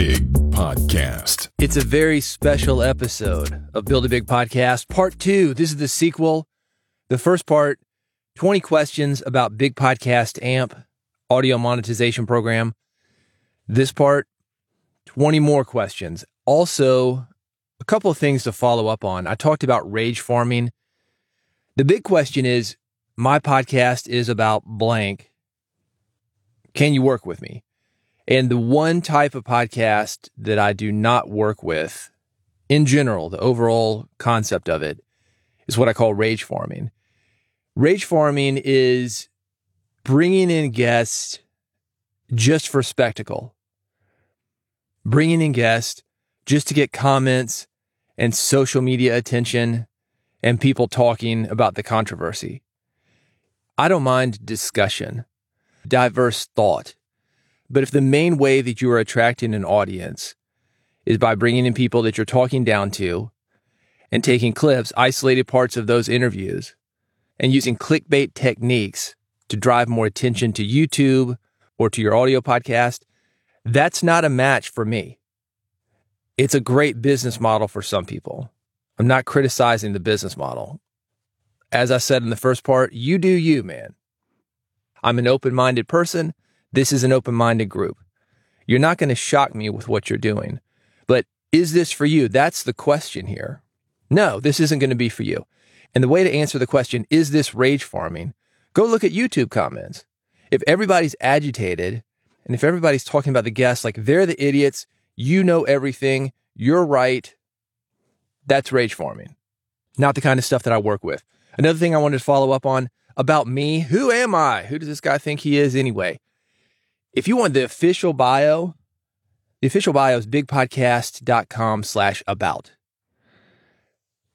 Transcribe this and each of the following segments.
Big Podcast. It's a very special episode of Build a Big Podcast, part two. This is the sequel. The first part 20 questions about Big Podcast AMP, audio monetization program. This part 20 more questions. Also, a couple of things to follow up on. I talked about rage farming. The big question is my podcast is about blank. Can you work with me? And the one type of podcast that I do not work with in general, the overall concept of it is what I call rage farming. Rage farming is bringing in guests just for spectacle, bringing in guests just to get comments and social media attention and people talking about the controversy. I don't mind discussion, diverse thought. But if the main way that you are attracting an audience is by bringing in people that you're talking down to and taking clips, isolated parts of those interviews, and using clickbait techniques to drive more attention to YouTube or to your audio podcast, that's not a match for me. It's a great business model for some people. I'm not criticizing the business model. As I said in the first part, you do you, man. I'm an open minded person. This is an open minded group. You're not going to shock me with what you're doing. But is this for you? That's the question here. No, this isn't going to be for you. And the way to answer the question, is this rage farming? Go look at YouTube comments. If everybody's agitated and if everybody's talking about the guests like they're the idiots, you know everything, you're right, that's rage farming. Not the kind of stuff that I work with. Another thing I wanted to follow up on about me who am I? Who does this guy think he is anyway? If you want the official bio, the official bio is bigpodcast.com slash about.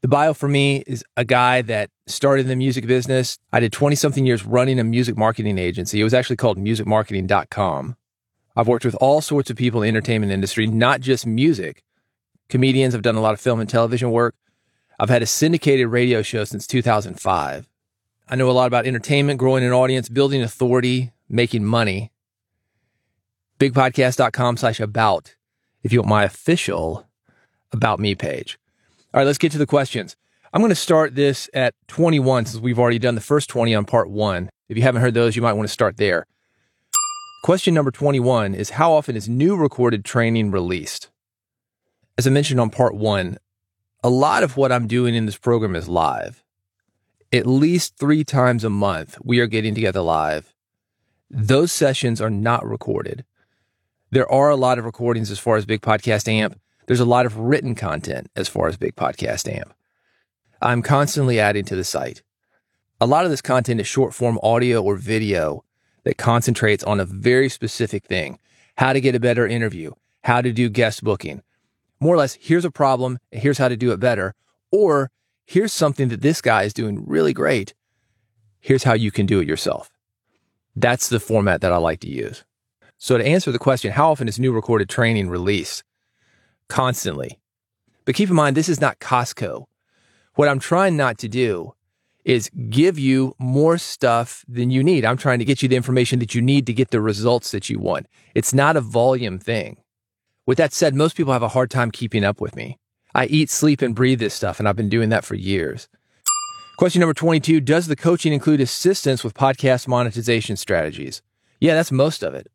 The bio for me is a guy that started in the music business. I did 20 something years running a music marketing agency. It was actually called musicmarketing.com. I've worked with all sorts of people in the entertainment industry, not just music. Comedians, I've done a lot of film and television work. I've had a syndicated radio show since 2005. I know a lot about entertainment, growing an audience, building authority, making money bigpodcast.com slash about if you want my official about me page. All right, let's get to the questions. I'm going to start this at 21 since we've already done the first 20 on part one. If you haven't heard those, you might want to start there. Question number 21 is How often is new recorded training released? As I mentioned on part one, a lot of what I'm doing in this program is live. At least three times a month, we are getting together live. Those sessions are not recorded. There are a lot of recordings as far as Big Podcast AMP. There's a lot of written content as far as Big Podcast AMP. I'm constantly adding to the site. A lot of this content is short form audio or video that concentrates on a very specific thing how to get a better interview, how to do guest booking. More or less, here's a problem, here's how to do it better. Or here's something that this guy is doing really great. Here's how you can do it yourself. That's the format that I like to use. So to answer the question, how often is new recorded training released? Constantly. But keep in mind, this is not Costco. What I'm trying not to do is give you more stuff than you need. I'm trying to get you the information that you need to get the results that you want. It's not a volume thing. With that said, most people have a hard time keeping up with me. I eat, sleep, and breathe this stuff, and I've been doing that for years. Question number 22 Does the coaching include assistance with podcast monetization strategies? Yeah, that's most of it.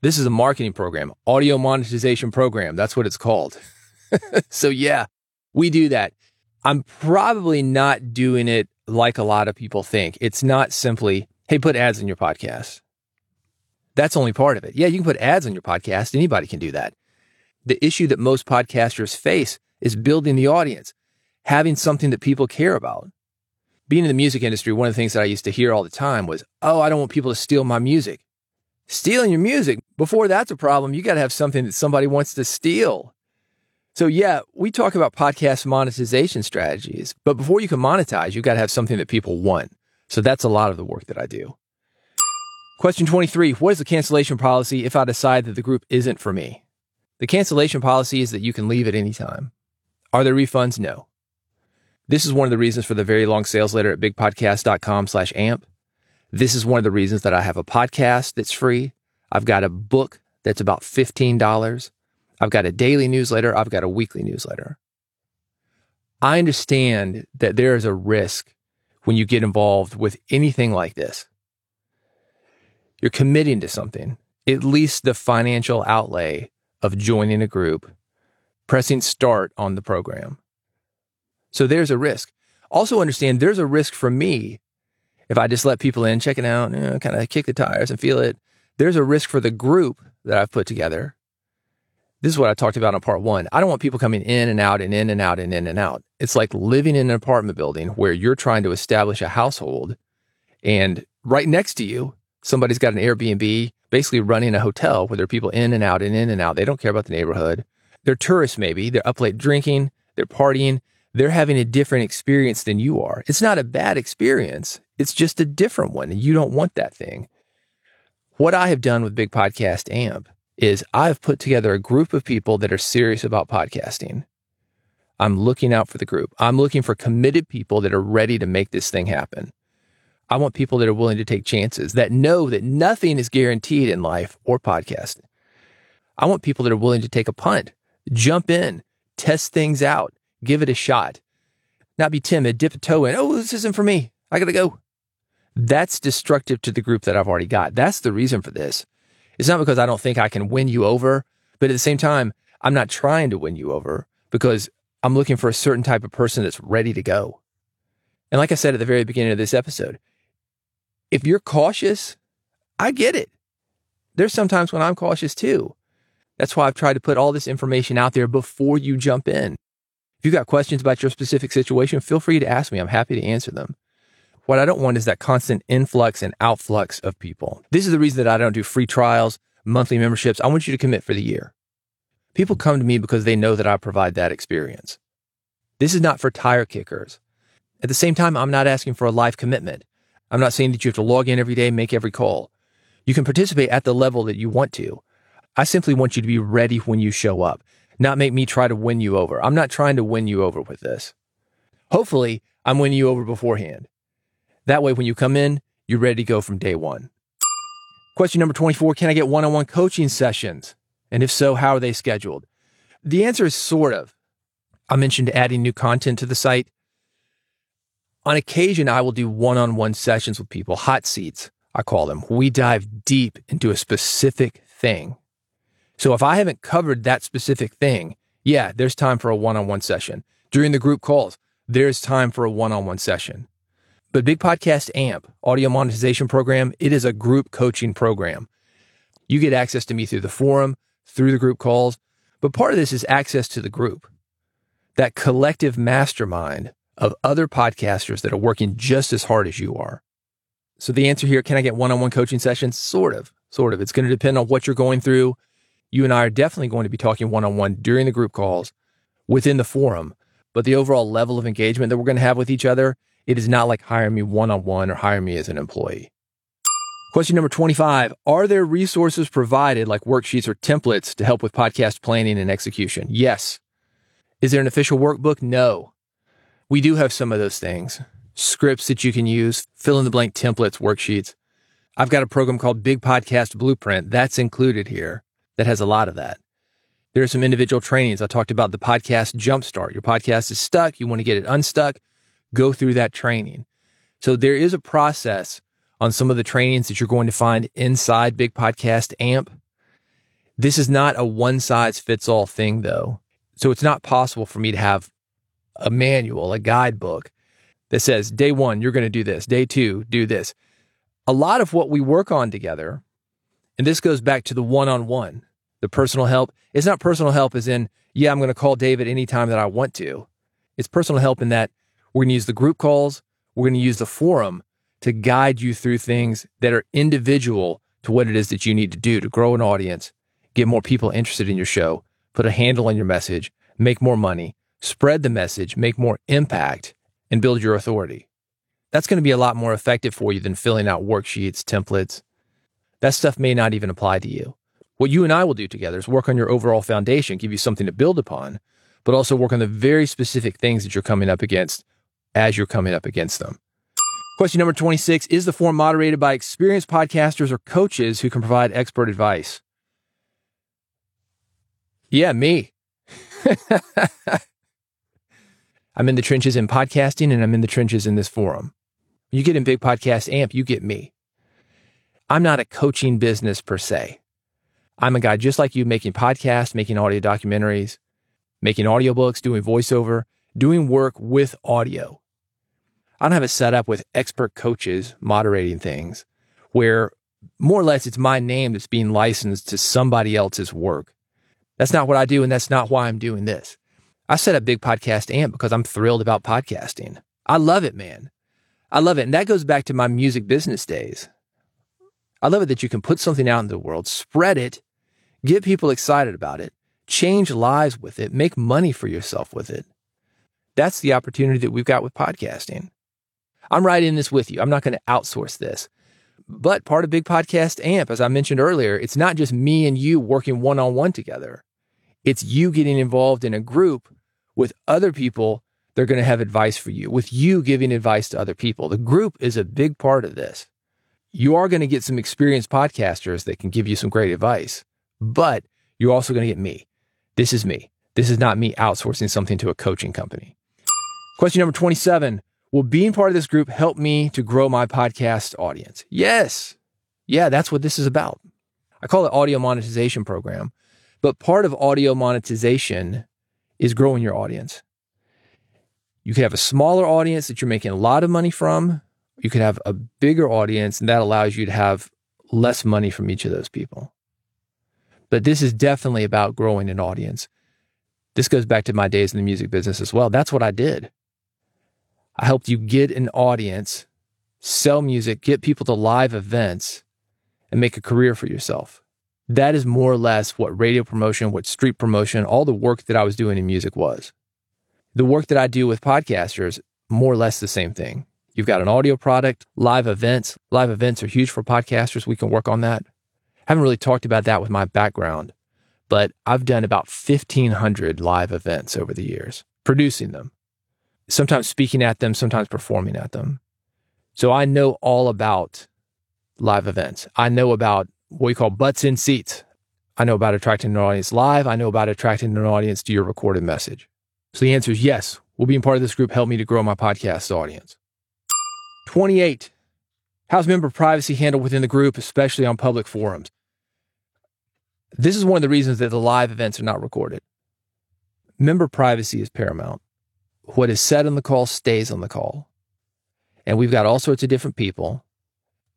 This is a marketing program, audio monetization program. That's what it's called. so yeah, we do that. I'm probably not doing it like a lot of people think. It's not simply, hey, put ads in your podcast. That's only part of it. Yeah, you can put ads on your podcast. Anybody can do that. The issue that most podcasters face is building the audience, having something that people care about. Being in the music industry, one of the things that I used to hear all the time was, oh, I don't want people to steal my music stealing your music. Before that's a problem, you got to have something that somebody wants to steal. So, yeah, we talk about podcast monetization strategies, but before you can monetize, you got to have something that people want. So, that's a lot of the work that I do. Question 23 What is the cancellation policy if I decide that the group isn't for me? The cancellation policy is that you can leave at any time. Are there refunds? No. This is one of the reasons for the very long sales letter at bigpodcast.com slash amp. This is one of the reasons that I have a podcast that's free. I've got a book that's about $15. I've got a daily newsletter. I've got a weekly newsletter. I understand that there is a risk when you get involved with anything like this. You're committing to something, at least the financial outlay of joining a group, pressing start on the program. So there's a risk. Also understand there's a risk for me if I just let people in, check it out, you know, kind of kick the tires and feel it. There's a risk for the group that I've put together. This is what I talked about in part one. I don't want people coming in and out and in and out and in and out. It's like living in an apartment building where you're trying to establish a household and right next to you, somebody's got an Airbnb, basically running a hotel where there are people in and out and in and out. They don't care about the neighborhood. They're tourists, maybe. They're up late drinking, they're partying, they're having a different experience than you are. It's not a bad experience, it's just a different one. And you don't want that thing. What I have done with Big Podcast AMP is I've put together a group of people that are serious about podcasting. I'm looking out for the group. I'm looking for committed people that are ready to make this thing happen. I want people that are willing to take chances, that know that nothing is guaranteed in life or podcasting. I want people that are willing to take a punt, jump in, test things out, give it a shot, not be timid, dip a toe in. Oh, this isn't for me. I got to go. That's destructive to the group that I've already got. That's the reason for this. It's not because I don't think I can win you over, but at the same time, I'm not trying to win you over because I'm looking for a certain type of person that's ready to go. And like I said at the very beginning of this episode, if you're cautious, I get it. There's sometimes when I'm cautious too. That's why I've tried to put all this information out there before you jump in. If you've got questions about your specific situation, feel free to ask me. I'm happy to answer them. What I don't want is that constant influx and outflux of people. This is the reason that I don't do free trials, monthly memberships. I want you to commit for the year. People come to me because they know that I provide that experience. This is not for tire kickers. At the same time, I'm not asking for a life commitment. I'm not saying that you have to log in every day, make every call. You can participate at the level that you want to. I simply want you to be ready when you show up, not make me try to win you over. I'm not trying to win you over with this. Hopefully, I'm winning you over beforehand. That way, when you come in, you're ready to go from day one. Question number 24 Can I get one on one coaching sessions? And if so, how are they scheduled? The answer is sort of. I mentioned adding new content to the site. On occasion, I will do one on one sessions with people, hot seats, I call them. We dive deep into a specific thing. So if I haven't covered that specific thing, yeah, there's time for a one on one session. During the group calls, there's time for a one on one session. But Big Podcast AMP, audio monetization program, it is a group coaching program. You get access to me through the forum, through the group calls, but part of this is access to the group. That collective mastermind of other podcasters that are working just as hard as you are. So the answer here, can I get one-on-one coaching sessions? Sort of, sort of. It's going to depend on what you're going through. You and I are definitely going to be talking one-on-one during the group calls within the forum, but the overall level of engagement that we're going to have with each other, it is not like hire me one-on-one or hire me as an employee. Question number 25. Are there resources provided like worksheets or templates to help with podcast planning and execution? Yes. Is there an official workbook? No. We do have some of those things scripts that you can use, fill in the blank templates, worksheets. I've got a program called Big Podcast Blueprint that's included here that has a lot of that. There are some individual trainings. I talked about the podcast jumpstart. Your podcast is stuck. You want to get it unstuck. Go through that training. So there is a process on some of the trainings that you're going to find inside Big Podcast AMP. This is not a one size fits all thing though. So it's not possible for me to have a manual, a guidebook that says, day one, you're going to do this. Day two, do this. A lot of what we work on together, and this goes back to the one on one, the personal help, it's not personal help as in, yeah, I'm going to call David anytime that I want to. It's personal help in that we're going to use the group calls, we're going to use the forum to guide you through things that are individual to what it is that you need to do to grow an audience, get more people interested in your show, put a handle on your message, make more money, spread the message, make more impact, and build your authority. That's going to be a lot more effective for you than filling out worksheets, templates. That stuff may not even apply to you. What you and I will do together is work on your overall foundation, give you something to build upon, but also work on the very specific things that you're coming up against as you're coming up against them. Question number 26 Is the forum moderated by experienced podcasters or coaches who can provide expert advice? Yeah, me. I'm in the trenches in podcasting and I'm in the trenches in this forum. You get in Big Podcast AMP, you get me. I'm not a coaching business per se. I'm a guy just like you making podcasts, making audio documentaries, making audiobooks, doing voiceover, doing work with audio. I don't have it set up with expert coaches moderating things where more or less it's my name that's being licensed to somebody else's work. That's not what I do, and that's not why I'm doing this. I set up Big Podcast AMP because I'm thrilled about podcasting. I love it, man. I love it. And that goes back to my music business days. I love it that you can put something out in the world, spread it, get people excited about it, change lives with it, make money for yourself with it. That's the opportunity that we've got with podcasting. I'm right in this with you. I'm not going to outsource this. But part of Big Podcast AMP, as I mentioned earlier, it's not just me and you working one on one together. It's you getting involved in a group with other people. They're going to have advice for you, with you giving advice to other people. The group is a big part of this. You are going to get some experienced podcasters that can give you some great advice, but you're also going to get me. This is me. This is not me outsourcing something to a coaching company. Question number 27 Will being part of this group help me to grow my podcast audience? Yes. Yeah, that's what this is about. I call it audio monetization program, but part of audio monetization is growing your audience. You could have a smaller audience that you're making a lot of money from. You could have a bigger audience, and that allows you to have less money from each of those people. But this is definitely about growing an audience. This goes back to my days in the music business as well. That's what I did. I helped you get an audience, sell music, get people to live events, and make a career for yourself. That is more or less what radio promotion, what street promotion, all the work that I was doing in music was. The work that I do with podcasters, more or less the same thing. You've got an audio product, live events. Live events are huge for podcasters. We can work on that. I haven't really talked about that with my background, but I've done about 1,500 live events over the years, producing them sometimes speaking at them, sometimes performing at them. So I know all about live events. I know about what we call butts in seats. I know about attracting an audience live. I know about attracting an audience to your recorded message. So the answer is yes. Being part of this group help me to grow my podcast audience? 28. How's member privacy handled within the group, especially on public forums? This is one of the reasons that the live events are not recorded. Member privacy is paramount what is said on the call stays on the call. And we've got all sorts of different people.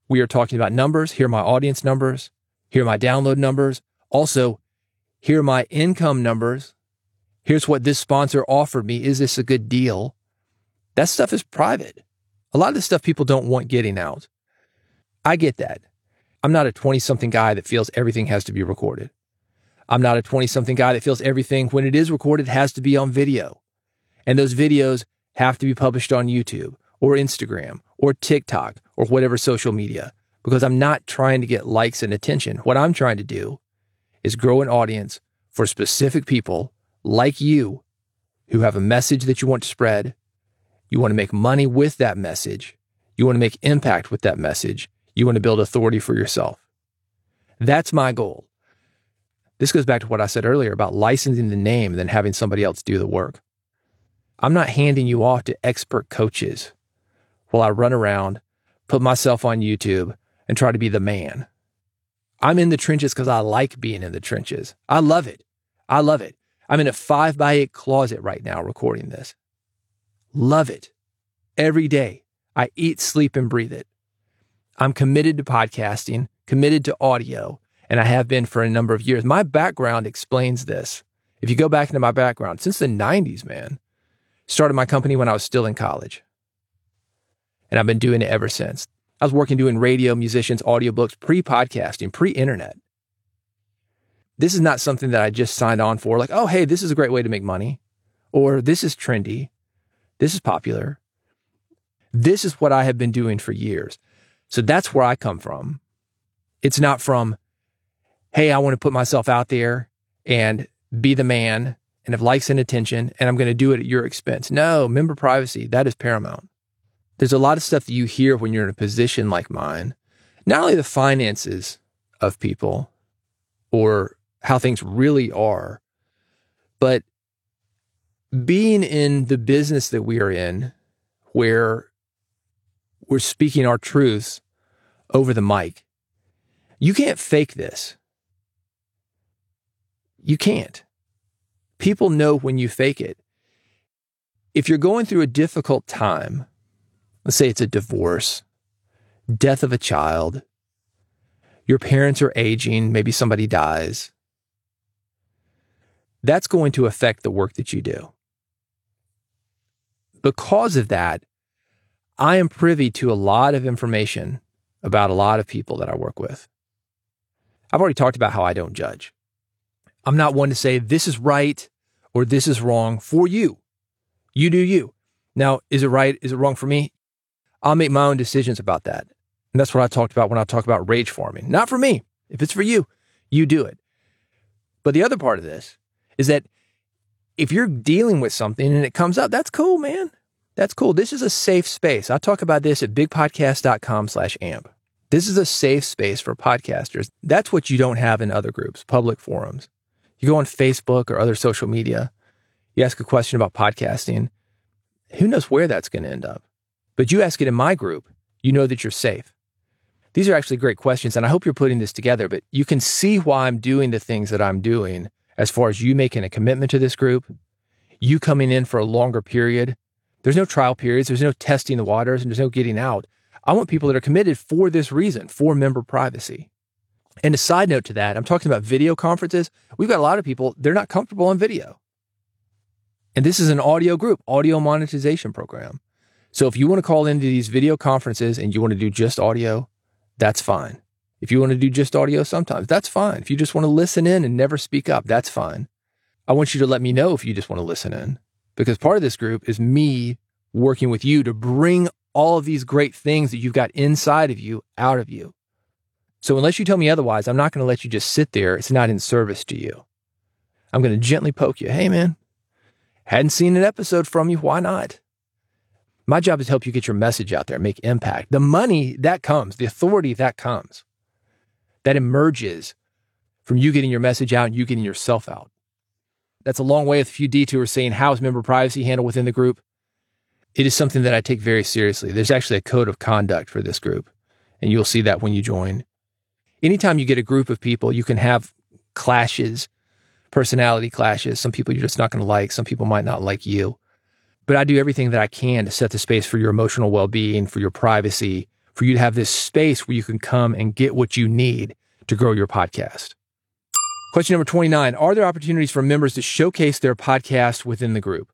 We are talking about numbers. Here are my audience numbers. Here are my download numbers. Also, here are my income numbers. Here's what this sponsor offered me. Is this a good deal? That stuff is private. A lot of the stuff people don't want getting out. I get that. I'm not a 20 something guy that feels everything has to be recorded. I'm not a 20 something guy that feels everything, when it is recorded, has to be on video. And those videos have to be published on YouTube or Instagram or TikTok or whatever social media because I'm not trying to get likes and attention. What I'm trying to do is grow an audience for specific people like you who have a message that you want to spread. You want to make money with that message. You want to make impact with that message. You want to build authority for yourself. That's my goal. This goes back to what I said earlier about licensing the name and then having somebody else do the work. I'm not handing you off to expert coaches while I run around, put myself on YouTube, and try to be the man. I'm in the trenches because I like being in the trenches. I love it. I love it. I'm in a five by eight closet right now recording this. Love it. Every day, I eat, sleep, and breathe it. I'm committed to podcasting, committed to audio, and I have been for a number of years. My background explains this. If you go back into my background, since the 90s, man, Started my company when I was still in college. And I've been doing it ever since. I was working doing radio, musicians, audiobooks, pre podcasting, pre internet. This is not something that I just signed on for, like, oh, hey, this is a great way to make money, or this is trendy, this is popular. This is what I have been doing for years. So that's where I come from. It's not from, hey, I want to put myself out there and be the man and have likes and attention, and I'm going to do it at your expense. No, member privacy, that is paramount. There's a lot of stuff that you hear when you're in a position like mine, not only the finances of people or how things really are, But being in the business that we are in, where we're speaking our truths over the mic, you can't fake this. You can't. People know when you fake it. If you're going through a difficult time, let's say it's a divorce, death of a child, your parents are aging, maybe somebody dies, that's going to affect the work that you do. Because of that, I am privy to a lot of information about a lot of people that I work with. I've already talked about how I don't judge. I'm not one to say this is right or this is wrong for you. You do you. Now, is it right? Is it wrong for me? I'll make my own decisions about that. And that's what I talked about when I talk about rage farming. Not for me. If it's for you, you do it. But the other part of this is that if you're dealing with something and it comes up, that's cool, man. That's cool. This is a safe space. I talk about this at bigpodcast.com slash amp. This is a safe space for podcasters. That's what you don't have in other groups, public forums. You go on Facebook or other social media, you ask a question about podcasting, who knows where that's going to end up? But you ask it in my group, you know that you're safe. These are actually great questions, and I hope you're putting this together, but you can see why I'm doing the things that I'm doing as far as you making a commitment to this group, you coming in for a longer period. There's no trial periods, there's no testing the waters, and there's no getting out. I want people that are committed for this reason, for member privacy. And a side note to that, I'm talking about video conferences. We've got a lot of people, they're not comfortable on video. And this is an audio group, audio monetization program. So if you want to call into these video conferences and you want to do just audio, that's fine. If you want to do just audio sometimes, that's fine. If you just want to listen in and never speak up, that's fine. I want you to let me know if you just want to listen in because part of this group is me working with you to bring all of these great things that you've got inside of you out of you. So unless you tell me otherwise, I'm not going to let you just sit there. It's not in service to you. I'm going to gently poke you. Hey, man, hadn't seen an episode from you. Why not? My job is to help you get your message out there, make impact. The money that comes, the authority that comes that emerges from you getting your message out and you getting yourself out. That's a long way with a few detours saying how is member privacy handled within the group. It is something that I take very seriously. There's actually a code of conduct for this group, and you'll see that when you join. Anytime you get a group of people, you can have clashes, personality clashes. Some people you're just not going to like, some people might not like you. But I do everything that I can to set the space for your emotional well being, for your privacy, for you to have this space where you can come and get what you need to grow your podcast. Question number 29 Are there opportunities for members to showcase their podcast within the group?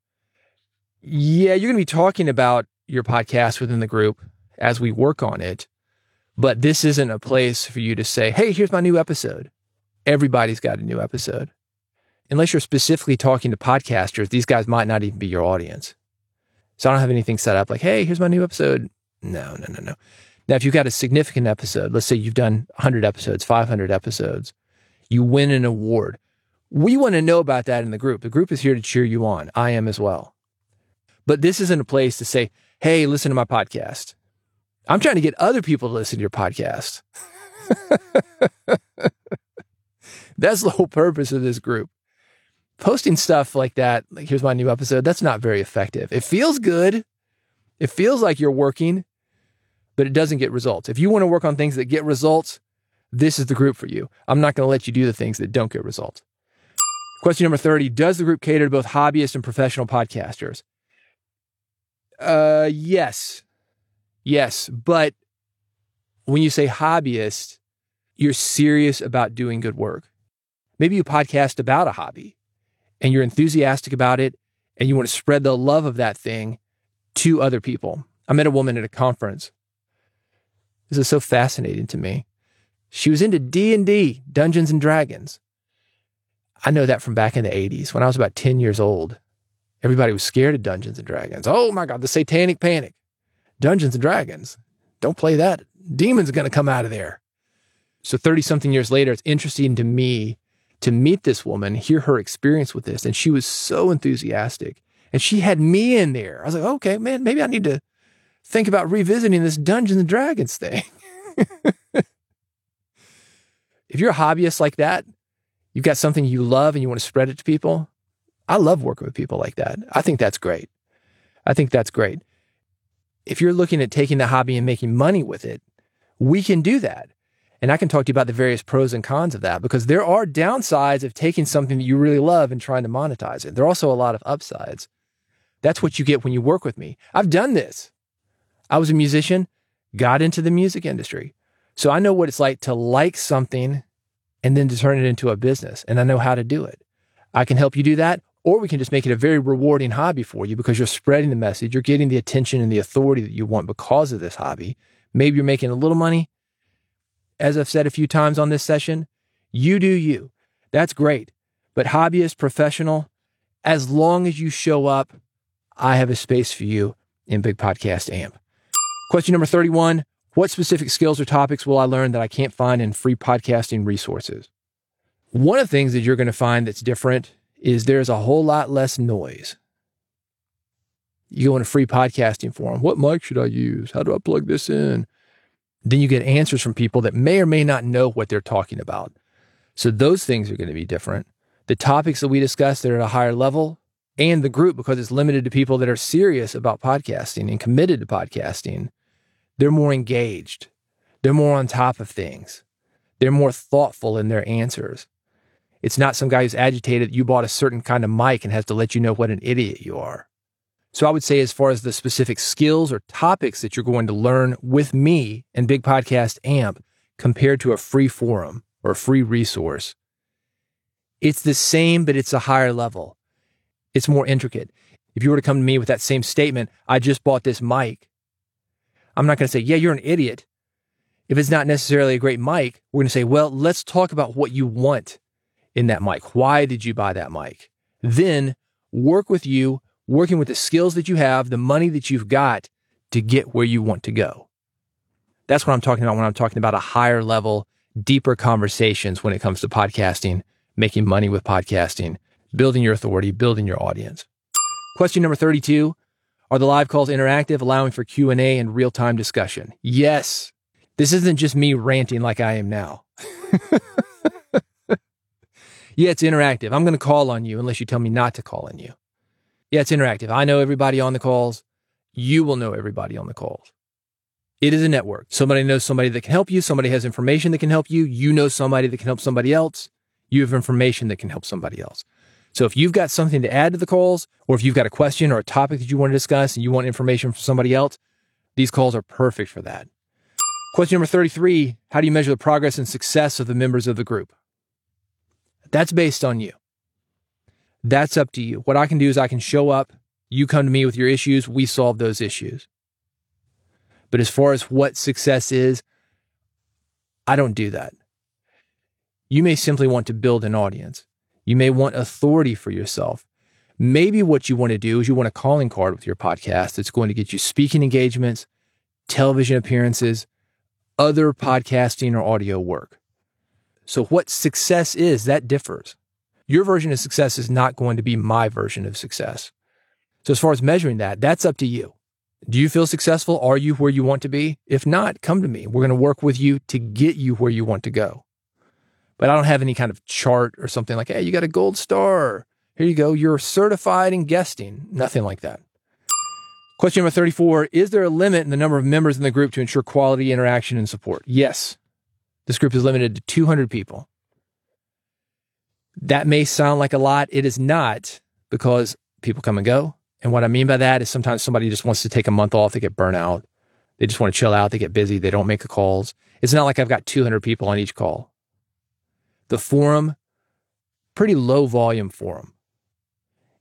Yeah, you're going to be talking about your podcast within the group as we work on it, but this isn't a place for you to say, hey, here's my new episode. Everybody's got a new episode. Unless you're specifically talking to podcasters, these guys might not even be your audience. So I don't have anything set up like, hey, here's my new episode. No, no, no, no. Now, if you've got a significant episode, let's say you've done 100 episodes, 500 episodes, you win an award. We want to know about that in the group. The group is here to cheer you on. I am as well. But this isn't a place to say, hey, listen to my podcast. I'm trying to get other people to listen to your podcast. that's the whole purpose of this group. Posting stuff like that, like here's my new episode, that's not very effective. It feels good. It feels like you're working, but it doesn't get results. If you want to work on things that get results, this is the group for you. I'm not going to let you do the things that don't get results. Question number 30 Does the group cater to both hobbyists and professional podcasters? Uh, yes. Yes. But when you say hobbyist, you're serious about doing good work. Maybe you podcast about a hobby and you're enthusiastic about it and you want to spread the love of that thing to other people. I met a woman at a conference this is so fascinating to me. She was into D&D, Dungeons and Dragons. I know that from back in the 80s when I was about 10 years old. Everybody was scared of Dungeons and Dragons. Oh my God, the satanic panic. Dungeons and Dragons. Don't play that. Demons are going to come out of there. So 30 something years later, it's interesting to me to meet this woman, hear her experience with this. And she was so enthusiastic. And she had me in there. I was like, okay, man, maybe I need to think about revisiting this Dungeons and Dragons thing. if you're a hobbyist like that, you've got something you love and you want to spread it to people, I love working with people like that. I think that's great. I think that's great. If you're looking at taking the hobby and making money with it, we can do that. And I can talk to you about the various pros and cons of that because there are downsides of taking something that you really love and trying to monetize it. There are also a lot of upsides. That's what you get when you work with me. I've done this. I was a musician, got into the music industry. So I know what it's like to like something and then to turn it into a business. And I know how to do it. I can help you do that, or we can just make it a very rewarding hobby for you because you're spreading the message. You're getting the attention and the authority that you want because of this hobby. Maybe you're making a little money. As I've said a few times on this session, you do you. That's great. But hobbyist, professional, as long as you show up, I have a space for you in Big Podcast AMP. Question number 31 What specific skills or topics will I learn that I can't find in free podcasting resources? One of the things that you're going to find that's different is there's a whole lot less noise. You go in a free podcasting forum. What mic should I use? How do I plug this in? Then you get answers from people that may or may not know what they're talking about. So those things are going to be different. The topics that we discuss that are at a higher level and the group, because it's limited to people that are serious about podcasting and committed to podcasting, they're more engaged. They're more on top of things. They're more thoughtful in their answers. It's not some guy who's agitated you bought a certain kind of mic and has to let you know what an idiot you are. So I would say, as far as the specific skills or topics that you're going to learn with me and Big Podcast AMP compared to a free forum or a free resource, it's the same, but it's a higher level. It's more intricate. If you were to come to me with that same statement, I just bought this mic, I'm not going to say, yeah, you're an idiot. If it's not necessarily a great mic, we're going to say, well, let's talk about what you want in that mic. Why did you buy that mic? Then work with you, working with the skills that you have, the money that you've got to get where you want to go. That's what I'm talking about when I'm talking about a higher level, deeper conversations when it comes to podcasting, making money with podcasting, building your authority, building your audience. Question number 32. Are the live calls interactive, allowing for Q&A and real-time discussion? Yes. This isn't just me ranting like I am now. yeah, it's interactive. I'm going to call on you unless you tell me not to call on you. Yeah, it's interactive. I know everybody on the calls. You will know everybody on the calls. It is a network. Somebody knows somebody that can help you. Somebody has information that can help you. You know somebody that can help somebody else. You have information that can help somebody else. So if you've got something to add to the calls, or if you've got a question or a topic that you want to discuss and you want information from somebody else, these calls are perfect for that. Question number 33 How do you measure the progress and success of the members of the group? That's based on you. That's up to you. What I can do is I can show up, you come to me with your issues, we solve those issues. But as far as what success is, I don't do that. You may simply want to build an audience. You may want authority for yourself. Maybe what you want to do is you want a calling card with your podcast that's going to get you speaking engagements, television appearances, other podcasting or audio work. So, what success is, that differs. Your version of success is not going to be my version of success. So, as far as measuring that, that's up to you. Do you feel successful? Are you where you want to be? If not, come to me. We're going to work with you to get you where you want to go but I don't have any kind of chart or something like, hey, you got a gold star. Here you go. You're certified in guesting. Nothing like that. Question number 34 Is there a limit in the number of members in the group to ensure quality interaction and support? Yes. This group is limited to 200 people. That may sound like a lot. It is not because people come and go. And what I mean by that is sometimes somebody just wants to take a month off. They get burnt out. They just want to chill out. They get busy. They don't make the calls. It's not like I've got 200 people on each call. The forum, pretty low volume forum.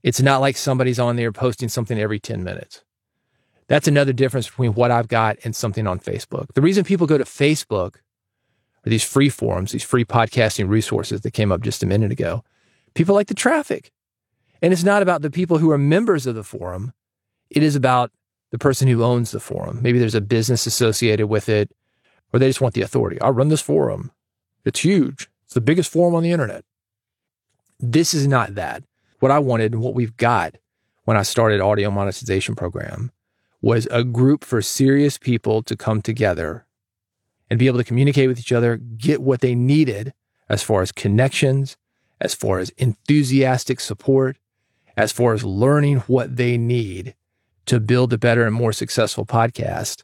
It's not like somebody's on there posting something every 10 minutes. That's another difference between what I've got and something on Facebook. The reason people go to Facebook these free forums, these free podcasting resources that came up just a minute ago. People like the traffic. And it's not about the people who are members of the forum. It is about the person who owns the forum. Maybe there's a business associated with it, or they just want the authority. I run this forum. It's huge. It's the biggest forum on the internet. This is not that. What I wanted and what we've got when I started audio monetization program was a group for serious people to come together and be able to communicate with each other, get what they needed as far as connections, as far as enthusiastic support, as far as learning what they need to build a better and more successful podcast.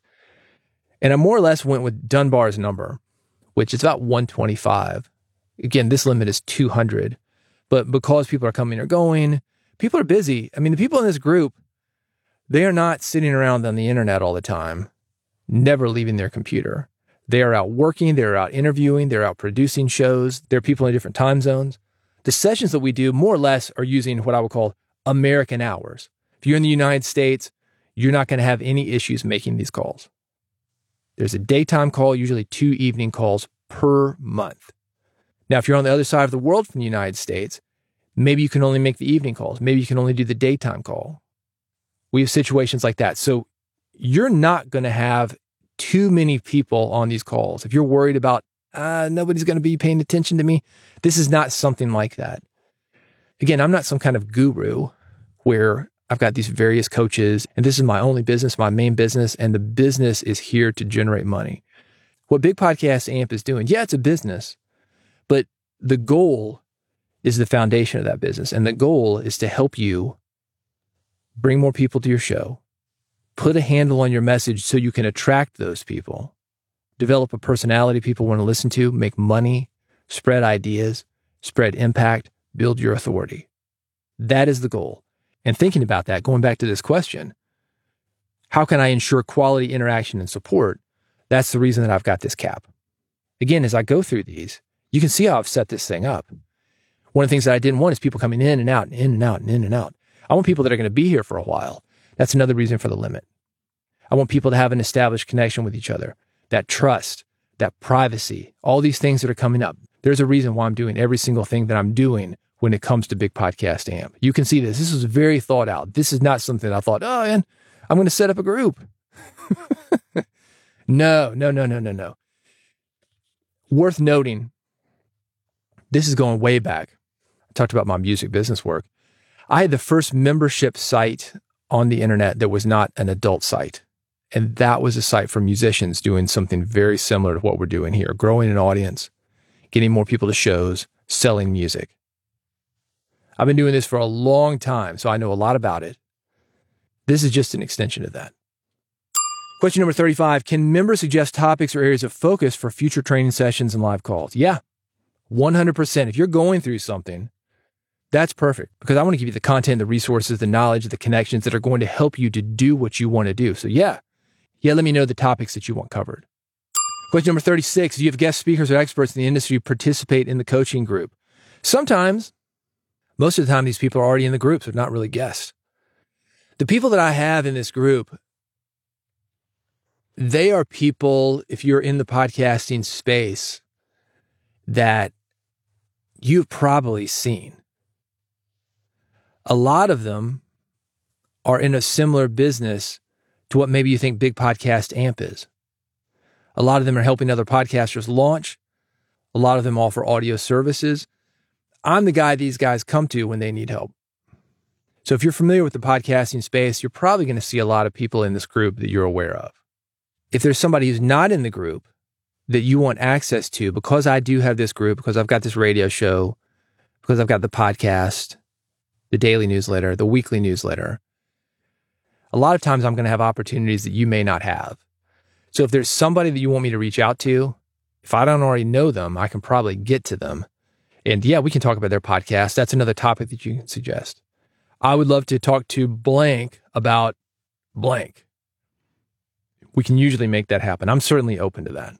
And I more or less went with Dunbar's number, which is about 125. Again, this limit is 200. But because people are coming or going, people are busy. I mean, the people in this group, they are not sitting around on the internet all the time, never leaving their computer. They are out working, they're out interviewing, they're out producing shows. they're people in different time zones. The sessions that we do more or less are using what I would call American hours. If you're in the United States, you're not going to have any issues making these calls. There's a daytime call, usually two evening calls per month. Now, if you're on the other side of the world from the United States, maybe you can only make the evening calls. Maybe you can only do the daytime call. We have situations like that. So you're not going to have too many people on these calls. If you're worried about, uh, nobody's going to be paying attention to me, this is not something like that. Again, I'm not some kind of guru where I've got these various coaches and this is my only business, my main business, and the business is here to generate money. What Big Podcast Amp is doing, yeah, it's a business, but the goal is the foundation of that business. And the goal is to help you bring more people to your show, put a handle on your message so you can attract those people, develop a personality people want to listen to, make money, spread ideas, spread impact, build your authority. That is the goal. And thinking about that, going back to this question, how can I ensure quality interaction and support? That's the reason that I've got this cap. Again, as I go through these, you can see how I've set this thing up. One of the things that I didn't want is people coming in and out and in and out and in and out. I want people that are going to be here for a while. That's another reason for the limit. I want people to have an established connection with each other, that trust, that privacy, all these things that are coming up. There's a reason why I'm doing every single thing that I'm doing when it comes to Big Podcast Amp. You can see this. This is very thought out. This is not something I thought, oh, and I'm going to set up a group. no, no, no, no, no, no. Worth noting, this is going way back. I talked about my music business work. I had the first membership site on the internet that was not an adult site. And that was a site for musicians doing something very similar to what we're doing here growing an audience, getting more people to shows, selling music. I've been doing this for a long time, so I know a lot about it. This is just an extension of that. Question number 35 Can members suggest topics or areas of focus for future training sessions and live calls? Yeah, 100%. If you're going through something, that's perfect because I want to give you the content, the resources, the knowledge, the connections that are going to help you to do what you want to do. So, yeah, yeah, let me know the topics that you want covered. Question number 36 Do you have guest speakers or experts in the industry participate in the coaching group? Sometimes, most of the time, these people are already in the group, so they're not really guests. The people that I have in this group, they are people, if you're in the podcasting space, that you've probably seen. A lot of them are in a similar business to what maybe you think Big Podcast Amp is. A lot of them are helping other podcasters launch. A lot of them offer audio services. I'm the guy these guys come to when they need help. So if you're familiar with the podcasting space, you're probably going to see a lot of people in this group that you're aware of. If there's somebody who's not in the group that you want access to, because I do have this group, because I've got this radio show, because I've got the podcast, the daily newsletter, the weekly newsletter, a lot of times I'm going to have opportunities that you may not have. So if there's somebody that you want me to reach out to, if I don't already know them, I can probably get to them. And yeah, we can talk about their podcast. That's another topic that you can suggest. I would love to talk to blank about blank. We can usually make that happen. I'm certainly open to that.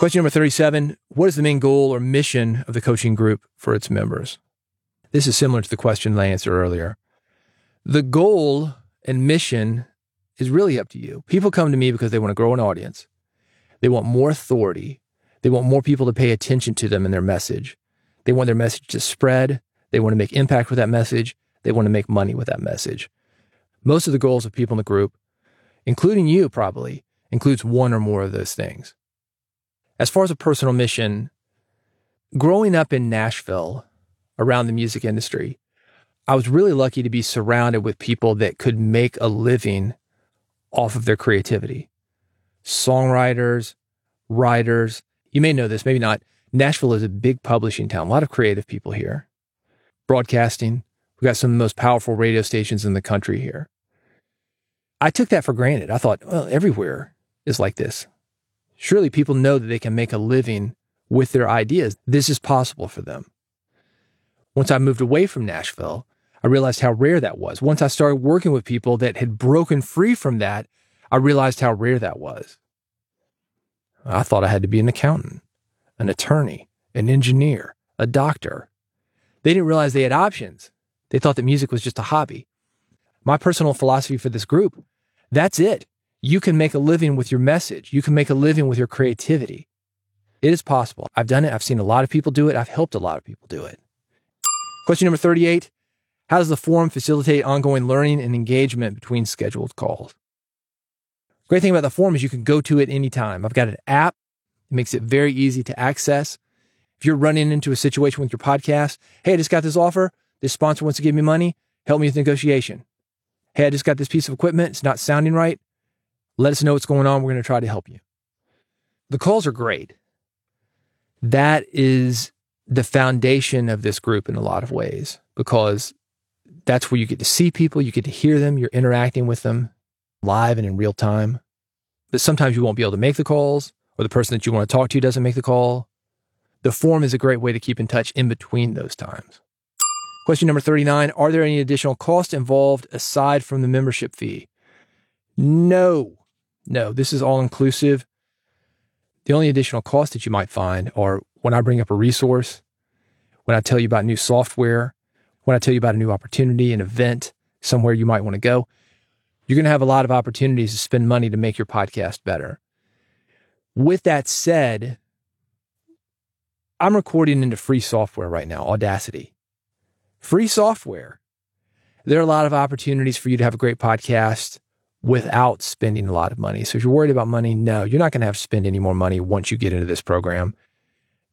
Question number 37 What is the main goal or mission of the coaching group for its members? This is similar to the question I answered earlier. The goal and mission is really up to you. People come to me because they want to grow an audience. They want more authority. They want more people to pay attention to them and their message. They want their message to spread. They want to make impact with that message. They want to make money with that message. Most of the goals of people in the group, including you probably, includes one or more of those things. As far as a personal mission, growing up in Nashville around the music industry, I was really lucky to be surrounded with people that could make a living off of their creativity. Songwriters, writers. You may know this, maybe not. Nashville is a big publishing town, a lot of creative people here. Broadcasting. We've got some of the most powerful radio stations in the country here. I took that for granted. I thought, well, everywhere is like this. Surely people know that they can make a living with their ideas. This is possible for them. Once I moved away from Nashville, I realized how rare that was. Once I started working with people that had broken free from that, I realized how rare that was. I thought I had to be an accountant, an attorney, an engineer, a doctor. They didn't realize they had options. They thought that music was just a hobby. My personal philosophy for this group that's it. You can make a living with your message. You can make a living with your creativity. It is possible. I've done it. I've seen a lot of people do it. I've helped a lot of people do it. Question number 38 How does the forum facilitate ongoing learning and engagement between scheduled calls? Great thing about the forum is you can go to it anytime. I've got an app. It makes it very easy to access. If you're running into a situation with your podcast, hey, I just got this offer. This sponsor wants to give me money. Help me with negotiation. Hey, I just got this piece of equipment. It's not sounding right. Let us know what's going on. We're going to try to help you. The calls are great. That is the foundation of this group in a lot of ways because that's where you get to see people, you get to hear them, you're interacting with them live and in real time. But sometimes you won't be able to make the calls, or the person that you want to talk to doesn't make the call. The forum is a great way to keep in touch in between those times. Question number 39 Are there any additional costs involved aside from the membership fee? No, no, this is all inclusive. The only additional costs that you might find are when I bring up a resource, when I tell you about new software, when I tell you about a new opportunity, an event, somewhere you might want to go. You're going to have a lot of opportunities to spend money to make your podcast better. With that said, I'm recording into free software right now, Audacity free software. There are a lot of opportunities for you to have a great podcast without spending a lot of money. So if you're worried about money, no, you're not going to have to spend any more money once you get into this program.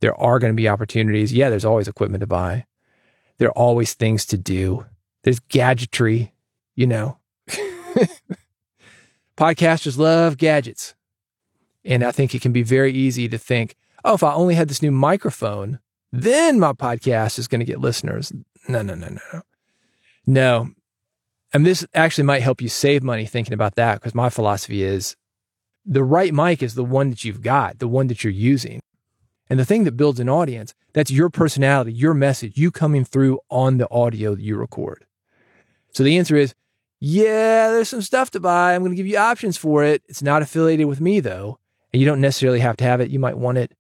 There are going to be opportunities. Yeah, there's always equipment to buy. There are always things to do. There's gadgetry, you know. Podcasters love gadgets. And I think it can be very easy to think, oh, if I only had this new microphone, then my podcast is going to get listeners. No, no, no, no. No. No. And this actually might help you save money thinking about that because my philosophy is the right mic is the one that you've got, the one that you're using. And the thing that builds an audience, that's your personality, your message, you coming through on the audio that you record. So the answer is, yeah, there's some stuff to buy. I'm going to give you options for it. It's not affiliated with me though. And you don't necessarily have to have it. You might want it,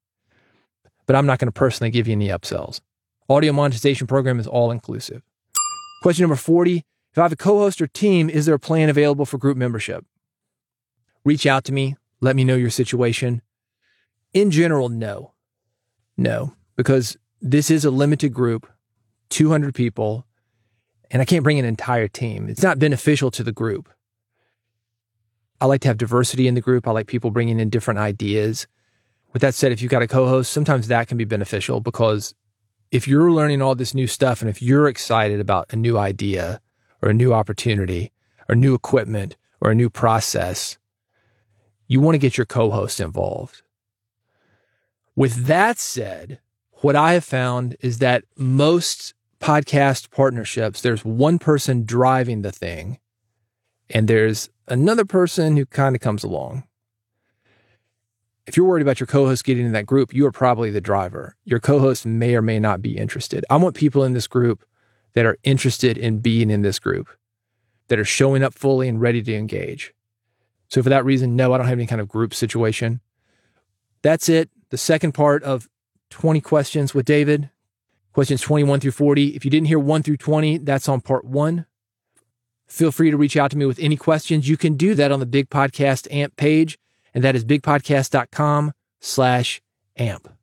but I'm not going to personally give you any upsells. Audio monetization program is all inclusive. Question number 40 If I have a co host or team, is there a plan available for group membership? Reach out to me. Let me know your situation. In general, no. No, because this is a limited group, 200 people, and I can't bring an entire team. It's not beneficial to the group. I like to have diversity in the group. I like people bringing in different ideas. With that said, if you've got a co host, sometimes that can be beneficial because if you're learning all this new stuff and if you're excited about a new idea or a new opportunity or new equipment or a new process, you want to get your co host involved. With that said, what I have found is that most podcast partnerships, there's one person driving the thing and there's another person who kind of comes along if you're worried about your co-host getting in that group, you are probably the driver. Your co-host may or may not be interested. I want people in this group that are interested in being in this group, that are showing up fully and ready to engage. So for that reason, no, I don't have any kind of group situation. That's it. The second part of 20 questions with David, questions 21 through 40. If you didn't hear 1 through 20, that's on part 1. Feel free to reach out to me with any questions. You can do that on the Big Podcast AMP page and that is bigpodcast.com slash amp.